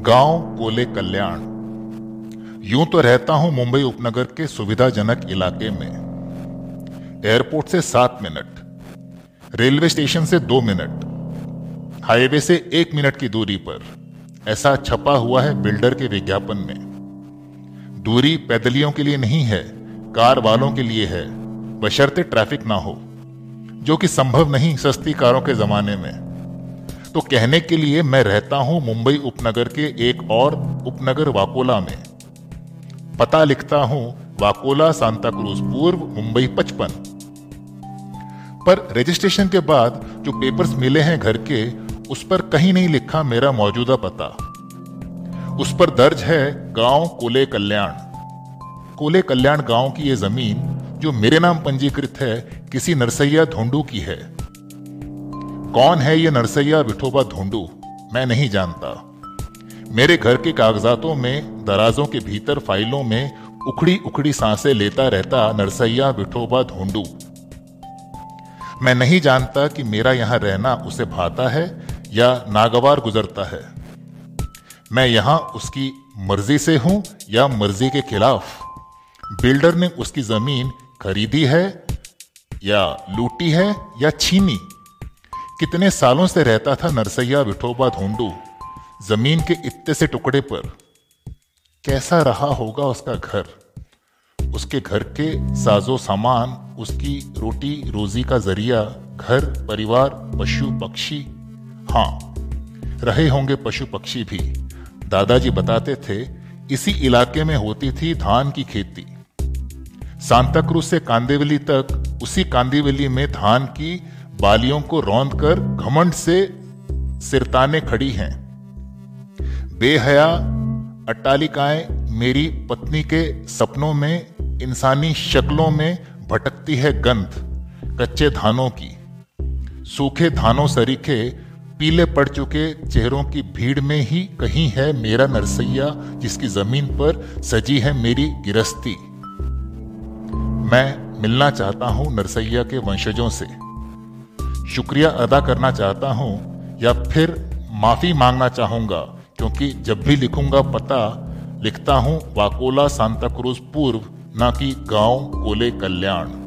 गाँव कोले कल्याण। यूँ तो रहता हूँ मुंबई उपनगर के सुविधाजनक इलाके में। एयरपोर्ट से सात मिनट, रेलवे स्टेशन से दो मिनट, हाईवे से एक मिनट की दूरी पर, ऐसा छपा हुआ है बिल्डर के विज्ञापन में। दूरी पैदलियों के लिए नहीं है, कार वालों के लिए है, बशर्ते ट्रैफ़िक ना हो, जो कि संभव नहीं सस्ती कारों के जमाने में। तो कहने के लिए मैं रहता हूँ मुंबई उपनगर के एक और उपनगर वाकोला में। पता लिखता हूँ वाकोला, सांता क्रूज पूर्व, मुंबई पचपन। पर रजिस्ट्रेशन के बाद जो पेपर्स मिले हैं घर के, उस पर कहीं नहीं लिखा मेरा मौजूदा पता। उस पर दर्ज है गाँव कोले कल्याण। कोले कल्याण गाँव की यह ज़मीन, जो मेरे नाम पंजीकृत है, किसी नरसैया धोंडू की है। कौन है ये नरसैया, विठोबा, धोंडू? मैं नहीं जानता। मेरे घर के कागजातों में, दराजों के भीतर फाइलों में उखड़ी उखड़ी साँसें लेता रहता नरसैया, विठोबा, धोंडू। मैं नहीं जानता कि मेरा यहाँ रहना उसे भाता है या नागवार गुजरता है। मैं यहाँ उसकी मर्ज़ी से हूँ या मर्ज़ी के खिलाफ। बिल्डर ने उसकी ज़मीन खरीदी है या लूटी है या छीनी? कितने सालों से रहता था नरसैया विठोबा धोंडू ज़मीन के इतने से टुकड़े पर। कैसा रहा होगा उसका घर? उसके घर के साजो सामान, उसकी रोटी रोजी का ज़रिया, घर, परिवार, पशु, पक्षी। हाँ रहे होंगे पशु, पक्षी भी। दादाजी बताते थे, इसी इलाके में होती थी धान की खेती। सांताक्रूज से कांदेवली तक, उसी कांदिवली में धान की बालियों को रौंद कर घमंड से सिरताने खड़ी हैं। बेहया, अट्टालिकाएँ मेरी पत्नी के सपनों में, इंसानी शक्लों में भटकती है गंध, कच्चे धानों की। सूखे धानों सरीखे, पीले पड़ चुके चेहरों की भीड़ में ही कहीं है मेरा नरसैया, जिसकी ज़मीन पर सजी है मेरी गिरस्ती। मैं मिलना चाहता हूँ नरसैया के वंशजों से। शुक्रिया अदा करना चाहता हूँ या फिर माफ़ी मांगना चाहूँगा, क्योंकि जब भी लिखूँगा पता लिखता हूँ वाकोला सांता क्रूज पूर्व, ना कि गाँव कोले कल्याण।